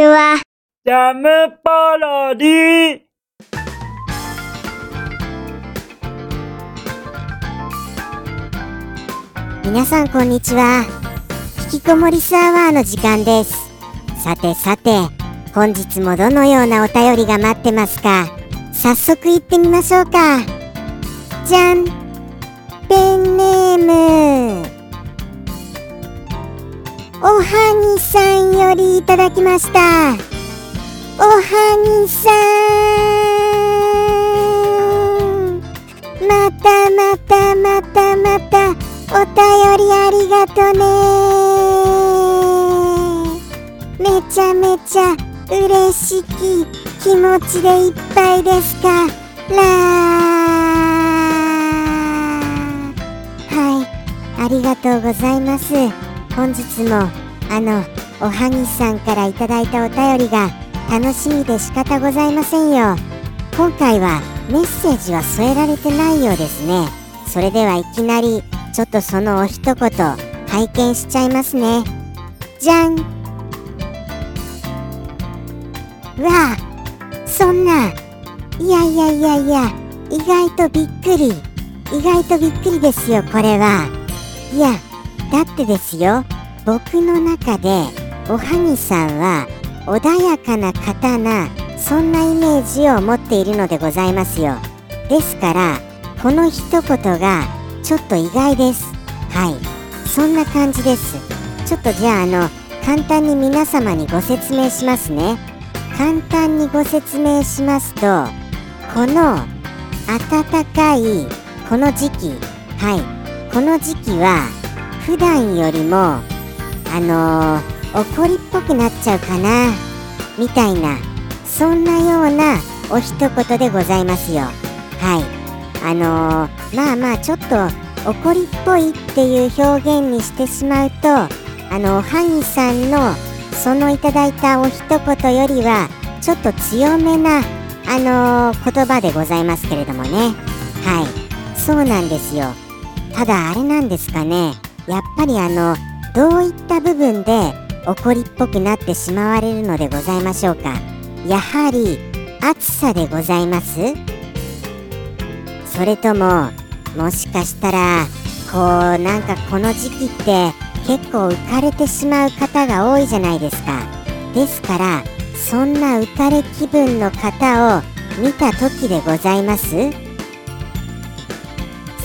ちは。ジャムパロディ皆さんこんにちは。引きこもりサーバーの時間です。さてさて、本日もどのようなお便りが待ってますか？早速行ってみましょうか。じゃんペンネームおはぎさんよりいただきました。おはぎさん。またまたまたまたお便りありがとね。めちゃめちゃ嬉しき気持ちでいっぱいですか。らはい。ありがとうございます。本日もあのおはぎさんからいただいたお便りが楽しみで仕方ございませんよ。今回はメッセージは添えられてないようですね。それではいきなりちょっとそのお一言拝見しちゃいますね。じゃん。うわあ。そんな。いやいやいやいや。意外とびっくり。意外とびっくりですよこれは。いや。だってですよ。僕の中でおはぎさんは穏やかな方なそんなイメージを持っているのでございますよ。ですからこの一言がちょっと意外です。はい。そんな感じです。ちょっとじゃああの簡単に皆様にご説明しますね。簡単にご説明しますとこの暖かいこの時期はい。この時期は普段よりもあのー、怒りっぽくなっちゃうかなみたいなそんなようなお一言でございますよ。はい。あのー、まあまあちょっと怒りっぽいっていう表現にしてしまうとあのおはぎさんのそのいただいたお一言よりはちょっと強めなあのー、言葉でございますけれどもね。はい。そうなんですよ。ただあれなんですかね。やっぱりあのどういった部分で怒りっぽくなってしまわれるのでございましょうか。やはり暑さでございます？それとももしかしたらこうなんかこの時期って結構浮かれてしまう方が多いじゃないですか。ですからそんな浮かれ気分の方を見た時でございます？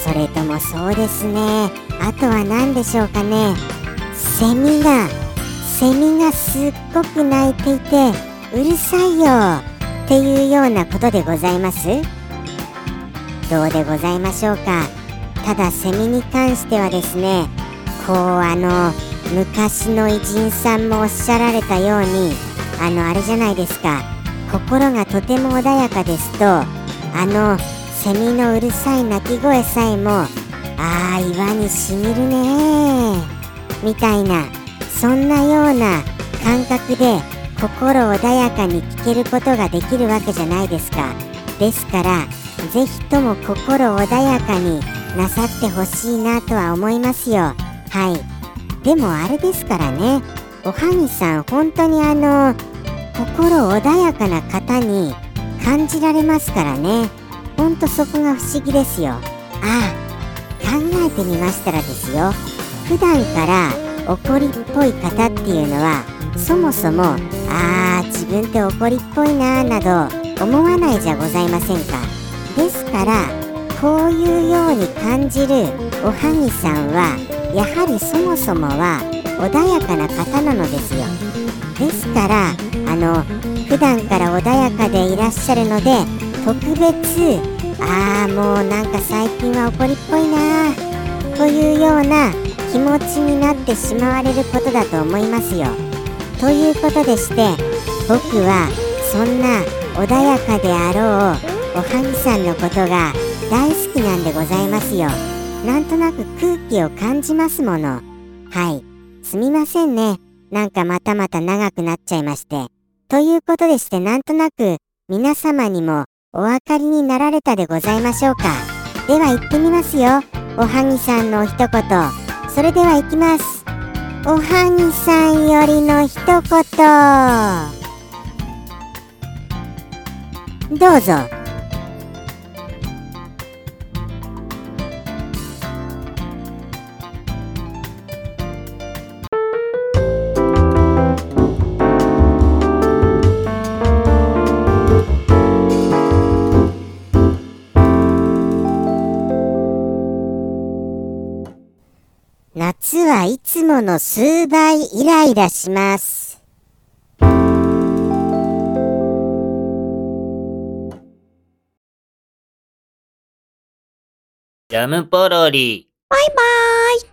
それともそうですね。あとは何でしょうかね。セミがセミがすっごく鳴いていてうるさいよっていうようなことでございます？どうでございましょうか？ただセミに関してはですねこうあの昔の偉人さんもおっしゃられたようにあのあれじゃないですか。心がとても穏やかですとあのセミのうるさい鳴き声さえもああ岩にしみるね。みたいなそんなような感覚で心穏やかに聞けることができるわけじゃないですか。ですからぜひとも心穏やかになさってほしいなとは思いますよ。はい。でもあれですからねおはぎさん本当にあの心穏やかな方に感じられますからね。ほんとそこが不思議ですよ。ああえてみましたらですよ。普段から怒りっぽい方っていうのはそもそもああ自分って怒りっぽいなーなど思わないじゃございませんか。ですからこういうように感じるおはぎさんはやはりそもそもは穏やかな方なのですよ。ですからあの普段から穏やかでいらっしゃるので特別ああもうなんか最近は怒りっぽいなというような気持ちになってしまわれることだと思いますよ。ということでして僕はそんな穏やかであろうおはぎさんのことが大好きなんでございますよ。なんとなく空気を感じますもの。はい。すみませんね。なんかまたまた長くなっちゃいまして。ということでしてなんとなく皆様にもお分かりになられたでございましょうか。では行ってみますよ。おはぎさんの一言。それではいきます。おはぎさんよりの一言。どうぞ。夏はいつもの数倍イライラします。ジャムポロリ。バイバーイ。